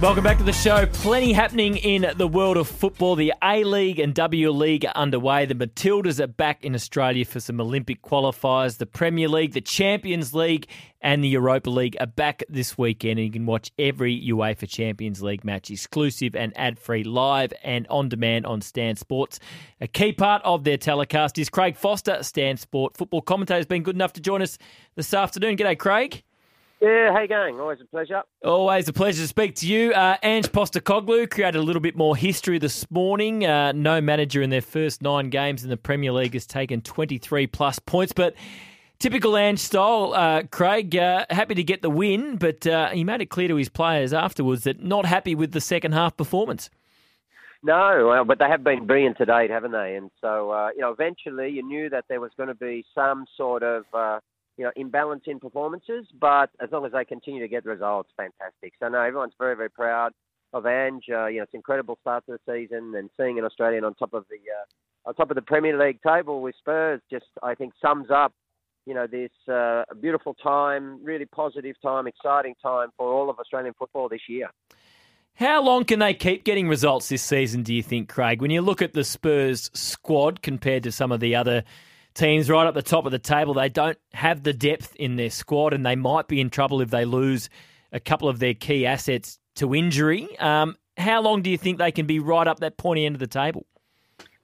Welcome back to the show. Plenty happening in the world of football. The A League and W League are underway. The Matildas are back in Australia for some Olympic qualifiers. The Premier League, the Champions League, and the Europa League are back this weekend. And you can watch every UEFA Champions League match exclusive and ad free live and on demand on Stan Sports. A key part of their telecast is Craig Foster, Stan Sport football commentator, has been good enough to join us this afternoon. G'day, Craig. Yeah, how you going? Always a pleasure. Always a pleasure to speak to you. Uh, Ange Postecoglou created a little bit more history this morning. Uh, no manager in their first nine games in the Premier League has taken 23 plus points, but typical Ange style, uh, Craig, uh, happy to get the win, but uh, he made it clear to his players afterwards that not happy with the second half performance. No, well, but they have been brilliant to date, haven't they? And so, uh, you know, eventually you knew that there was going to be some sort of you know, imbalance in performances, but as long as they continue to get results, fantastic. So no, everyone's very, very proud of Ange. Uh, you know, it's an incredible start to the season, and seeing an Australian on top of the uh, on top of the Premier League table with Spurs just I think sums up you know this uh, beautiful time, really positive time, exciting time for all of Australian football this year. How long can they keep getting results this season, do you think, Craig? When you look at the Spurs squad compared to some of the other teams right up the top of the table. They don't have the depth in their squad, and they might be in trouble if they lose a couple of their key assets to injury. Um, how long do you think they can be right up that pointy end of the table?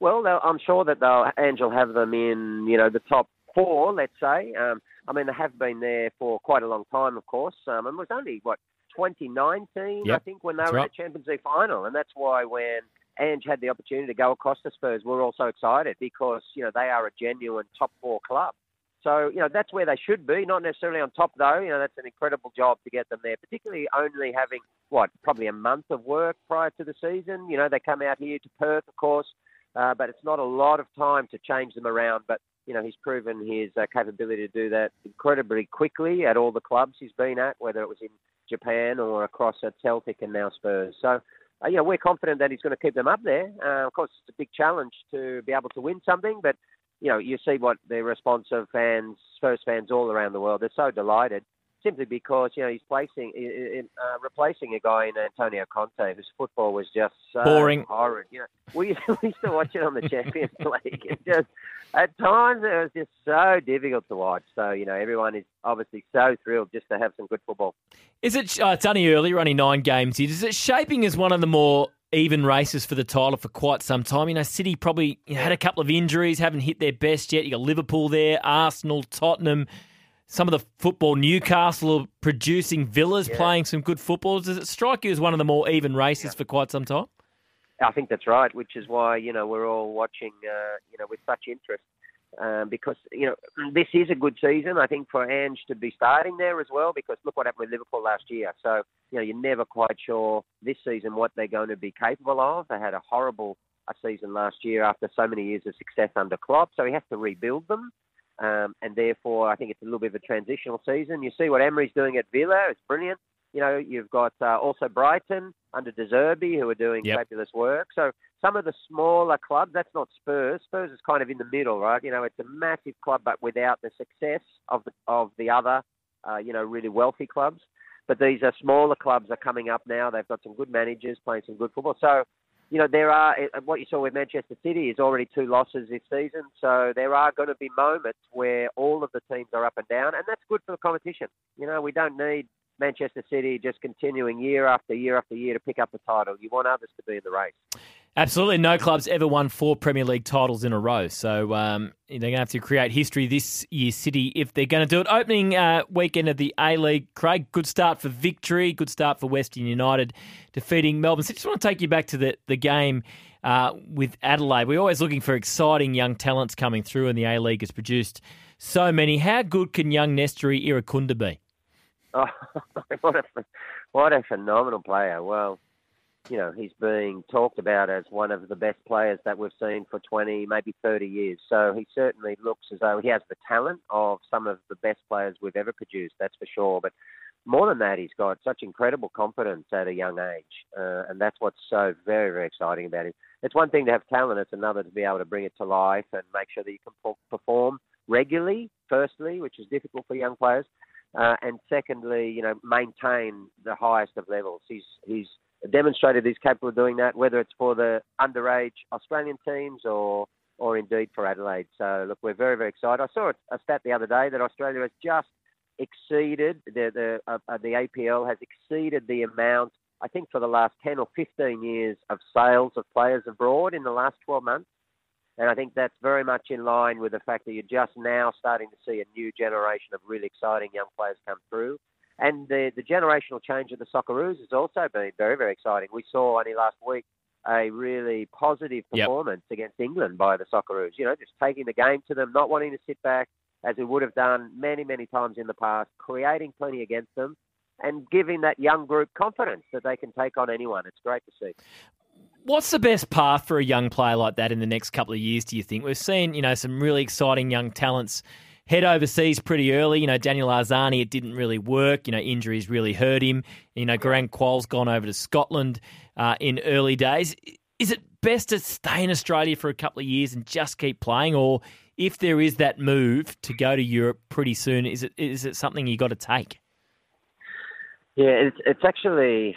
Well, I'm sure that they'll Angel have them in, you know, the top four. Let's say. Um, I mean, they have been there for quite a long time, of course. Um, and it was only what 2019, yep. I think, when they that's were right. in the Champions League final, and that's why when Ange had the opportunity to go across to Spurs, we're also excited because you know they are a genuine top four club. So you know that's where they should be, not necessarily on top though. You know that's an incredible job to get them there, particularly only having what probably a month of work prior to the season. You know they come out here to Perth, of course, uh, but it's not a lot of time to change them around. But you know he's proven his uh, capability to do that incredibly quickly at all the clubs he's been at, whether it was in Japan or across at Celtic and now Spurs. So uh, you know, we're confident that he's going to keep them up there. Uh, of course, it's a big challenge to be able to win something, but you know, you see what the response of fans, first fans all around the world. They're so delighted simply because you know he's placing, uh, replacing a guy in Antonio Conte whose football was just so boring, horrid. You know, we, we used to watch it on the Champions League. It just at times it was just so difficult to watch. So you know, everyone is obviously so thrilled just to have some good football. Is it? Uh, it's only early, only nine games here. Is it shaping as one of the more even races for the title for quite some time. You know, City probably had a couple of injuries, haven't hit their best yet. You got Liverpool there, Arsenal, Tottenham some of the football, Newcastle are producing Villas yeah. playing some good football. Does it strike you as one of the more even races yeah. for quite some time? I think that's right, which is why you know we're all watching, uh, you know, with such interest. Um, because you know this is a good season, I think, for Ange to be starting there as well. Because look what happened with Liverpool last year. So you know you're never quite sure this season what they're going to be capable of. They had a horrible a season last year after so many years of success under Klopp, so he has to rebuild them. Um, and therefore, I think it's a little bit of a transitional season. You see what Emery's doing at Villa; it's brilliant. You know, you've got uh, also Brighton under De Zerbi who are doing yep. fabulous work. So some of the smaller clubs, that's not Spurs. Spurs is kind of in the middle, right? You know, it's a massive club, but without the success of the, of the other, uh, you know, really wealthy clubs. But these are smaller clubs are coming up now. They've got some good managers playing some good football. So you know, there are eh, what you saw with Manchester City is already two losses this season. So there are going to be moments where all of the teams are up and down, and that's good for the competition. You know, we don't need Manchester City just continuing year after year after year to pick up the title. You want others to be in the race. Absolutely. No club's ever won four Premier League titles in a row. So um, they're going to have to create history this year, City, if they're going to do it. Opening uh, weekend of the A League, Craig, good start for victory, good start for Western United defeating Melbourne. So just want to take you back to the, the game uh, with Adelaide. We're always looking for exciting young talents coming through, and the A League has produced so many. How good can young Nestory Irankunda be? Oh, what, a, what a phenomenal player. Well, you know, he's being talked about as one of the best players that we've seen for 20, maybe 30 years. So he certainly looks as though he has the talent of some of the best players we've ever produced, that's for sure. But more than that, he's got such incredible confidence at a young age. Uh, and that's what's so very, very exciting about him. It's one thing to have talent, it's another to be able to bring it to life and make sure that you can perform regularly, firstly, which is difficult for young players. Uh, and secondly, you know, maintain the highest of levels. He's he's demonstrated he's capable of doing that, whether it's for the underage Australian teams or or indeed for Adelaide. So look, we're very very excited. I saw a stat the other day that Australia has just exceeded the the uh, uh the APL has exceeded the amount I think for the last 10 or 15 years of sales of players abroad in the last 12 months. And I think that's very much in line with the fact that you're just now starting to see a new generation of really exciting young players come through. And the, the generational change of the Socceroos has also been very, very exciting. We saw only last week a really positive performance yep. against England by the Socceroos. You know, just taking the game to them, not wanting to sit back as we would have done many, many times in the past, creating plenty against them, and giving that young group confidence that they can take on anyone. It's great to see. What's the best path for a young player like that in the next couple of years? Do you think we've seen, you know, some really exciting young talents head overseas pretty early? You know, Daniel Arzani, it didn't really work. You know, injuries really hurt him. You know, Garang Kuol's gone over to Scotland uh, in early days. Is it best to stay in Australia for a couple of years and just keep playing, or if there is that move to go to Europe pretty soon, is it is it something you got to take? Yeah, it's it's actually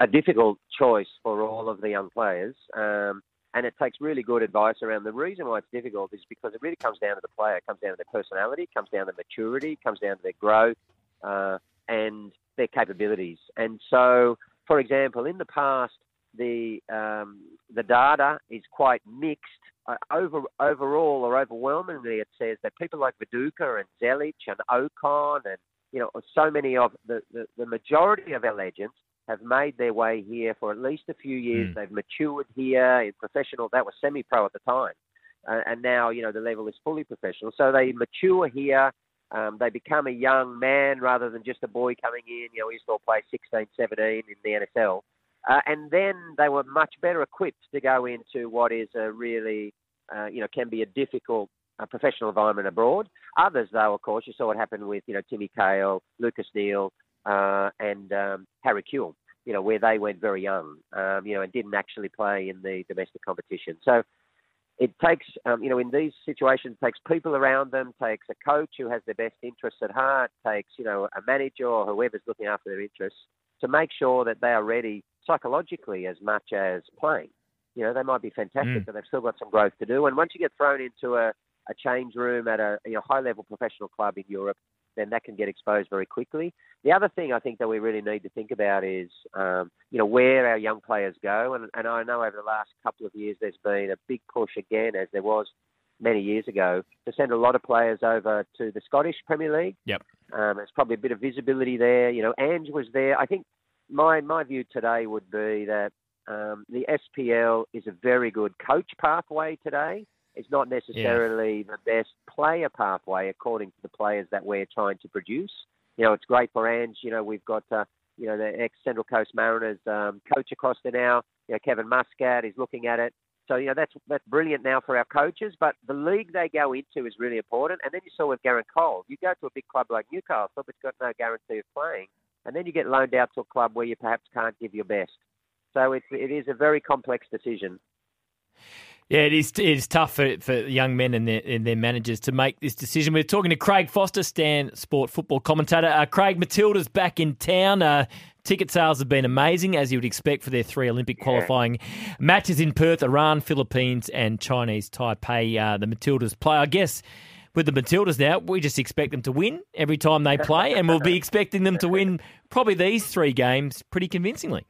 a difficult choice for all of the young players. Um, and it takes really good advice around. The reason why it's difficult is because it really comes down to the player. It comes down to their personality, it comes down to maturity, it comes down to their growth uh, and their capabilities. And so, for example, in the past, the um, the data is quite mixed. Uh, over overall or overwhelmingly, it says that people like Viduka and Zelic and Okon and you know so many of the, the, the majority of our legends have made their way here for at least a few years. Mm. They've matured here in professional. That was semi-pro at the time, uh, and now you know the level is fully professional. So they mature here. Um, they become a young man rather than just a boy coming in. You know, he to play 16, 17 in the NSL. Uh, and then they were much better equipped to go into what is a really, uh, you know, can be a difficult uh, professional environment abroad. Others, though, of course, you saw what happened with, you know, Timmy Cahill, Lucas Neill, uh, and um, Harry Kewell, you know, where they went very young, um, you know, and didn't actually play in the domestic competition. So it takes, um, you know, in these situations, takes people around them, takes a coach who has their best interests at heart, takes, you know, a manager or whoever's looking after their interests to make sure that they are ready psychologically as much as playing. You know, they might be fantastic, mm. but they've still got some growth to do. And once you get thrown into a, a change room at a you know, high level professional club in Europe, then that can get exposed very quickly. The other thing I think that we really need to think about is, um, you know, where our young players go. And, and I know over the last couple of years there's been a big push again, as there was many years ago, to send a lot of players over to the Scottish Premier League. Yep. Um, there's probably a bit of visibility there. You know, Ange was there. I think my my view today would be that um, the SPL is a very good coach pathway today. It's not necessarily yeah. the best player pathway according to the players that we're trying to produce. You know, it's great for Ange. You know, we've got uh, you know the ex Central Coast Mariners um, coach across there now. You know, Kevin Muscat is looking at it. So you know that's that's brilliant now for our coaches. But the league they go into is really important. And then you saw with Garang Kuol, you go to a big club like Newcastle, but it's got no guarantee of playing, and then you get loaned out to a club where you perhaps can't give your best. So it's it is a very complex decision. Yeah, it is. It is tough for, for young men and their, and their managers to make this decision. We're talking to Craig Foster, Stan Sport football commentator. Uh, Craig Matilda's back in town. Uh, ticket sales have been amazing, as you would expect for their three Olympic qualifying yeah. matches in Perth, Iran, Philippines, and Chinese Taipei. Uh, the Matildas play, I guess. With the Matildas now, we just expect them to win every time they play, and we'll be expecting them to win probably these three games pretty convincingly.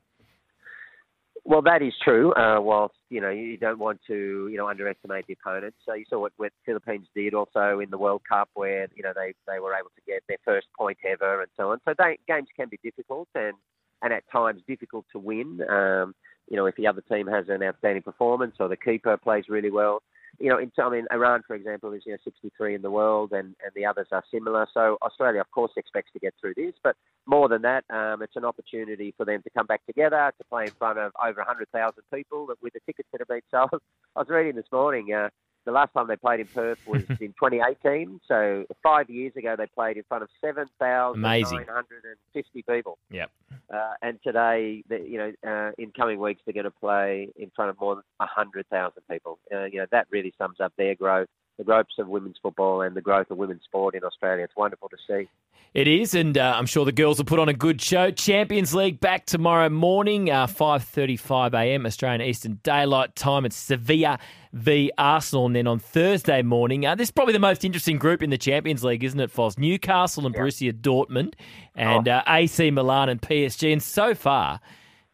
Well, that is true. Uh, whilst you know you don't want to you know underestimate the opponents. So you saw what, what Philippines did also in the World Cup, where you know they, they were able to get their first point ever and so on. So they, games can be difficult and and at times difficult to win. Um, you know, if the other team has an outstanding performance or the keeper plays really well you know, in, I mean, Iran, for example, is you know 63 in the world, and, and the others are similar. So Australia, of course, expects to get through this, but more than that, um, it's an opportunity for them to come back together to play in front of over 100,000 people with the tickets that have been sold. I was reading this morning. Uh, the last time they played in Perth was in 2018. So five years ago, they played in front of 7,950 people. Yep. Uh, and today, you know, uh, in coming weeks, they're going to play in front of more than 100,000 people. Uh, you know, that really sums up their growth. the growth of women's football and the growth of women's sport in Australia. It's wonderful to see. It is, and uh, I'm sure the girls will put on a good show. Champions League back tomorrow morning, uh, 5:35 a.m. Australian Eastern Daylight Time. It's Sevilla v Arsenal, and then on Thursday morning, uh, this is probably the most interesting group in the Champions League, isn't it, Foz? Newcastle and yeah. Borussia Dortmund, and oh. Uh, AC Milan and PSG. And so far,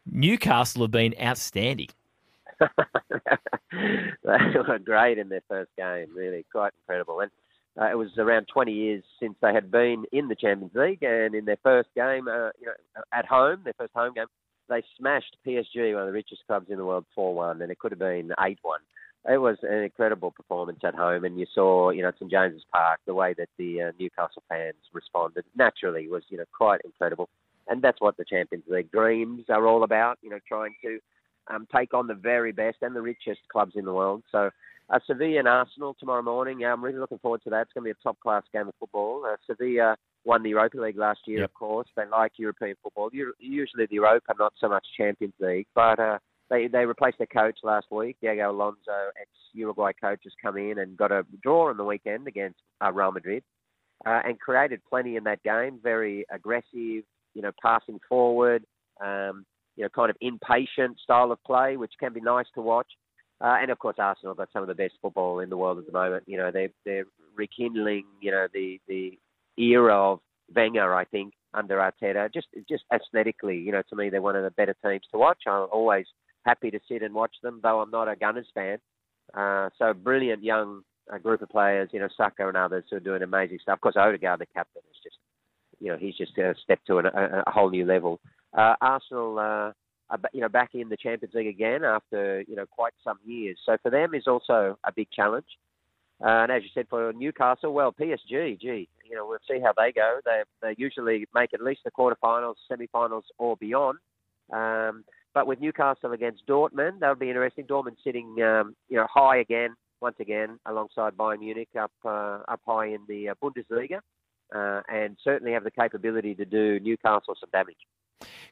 Newcastle have been outstanding. they were great in their first game, really quite incredible. And uh, it was around 20 years since they had been in the Champions League, and in their first game, uh, you know, at home, their first home game, they smashed PSG, one of the richest clubs in the world, 4-1, and it could have been 8-1. It was an incredible performance at home, and you saw, you know, St James's Park, the way that the uh, Newcastle fans responded naturally was, you know, quite incredible. And that's what the Champions League dreams are all about, you know, trying to um, take on the very best and the richest clubs in the world. So, uh, Sevilla and Arsenal tomorrow morning. Yeah, I'm really looking forward to that. It's going to be a top class game of football. Uh, Sevilla won the Europa League last year, yep. of course. They like European football. Usually the Europa, not so much Champions League, but uh, they they replaced their coach last week. Diego Alonso, ex Uruguay coach, has come in and got a draw on the weekend against uh, Real Madrid, uh, and created plenty in that game. Very aggressive, you know, passing forward. Um, you know, kind of impatient style of play, which can be nice to watch. Uh, and of course, Arsenal got some of the best football in the world at the moment. You know, they're they're rekindling, you know, the the era of Wenger, I think, under Arteta. Just just aesthetically, you know, to me, they're one of the better teams to watch. I'm always happy to sit and watch them, though I'm not a Gunners fan. Uh, so brilliant young uh, group of players, you know, Saka and others who are doing amazing stuff. Of course, Odegaard, the captain, is just, you know, he's just uh, stepped to an, a, a whole new level. Uh, Arsenal, uh, you know, back in the Champions League again after you know quite some years. So for them is also a big challenge. Uh, and as you said, for Newcastle, well, PSG, gee, you know, we'll see how they go. They they usually make at least the quarterfinals, semi-finals, or beyond. Um, but with Newcastle against Dortmund, that would be interesting. Dortmund sitting, um, you know, high again, once again, alongside Bayern Munich, up uh, up high in the uh, Bundesliga, uh, and certainly have the capability to do Newcastle some damage.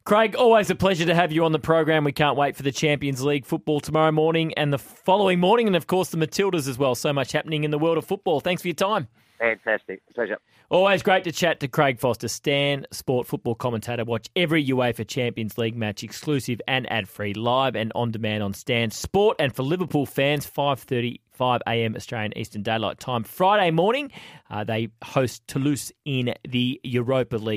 Craig, always a pleasure to have you on the program. We can't wait for the Champions League football tomorrow morning and the following morning, and of course the Matildas as well. So much happening in the world of football. Thanks for your time. Fantastic. Pleasure. Always great to chat to Craig Foster, Stan Sport football commentator. Watch every UEFA Champions League match exclusive and ad free, live and on demand on Stan Sport. And for Liverpool fans, 5.35 a.m. Australian Eastern Daylight Time. Friday morning, uh, they host Toulouse in the Europa League.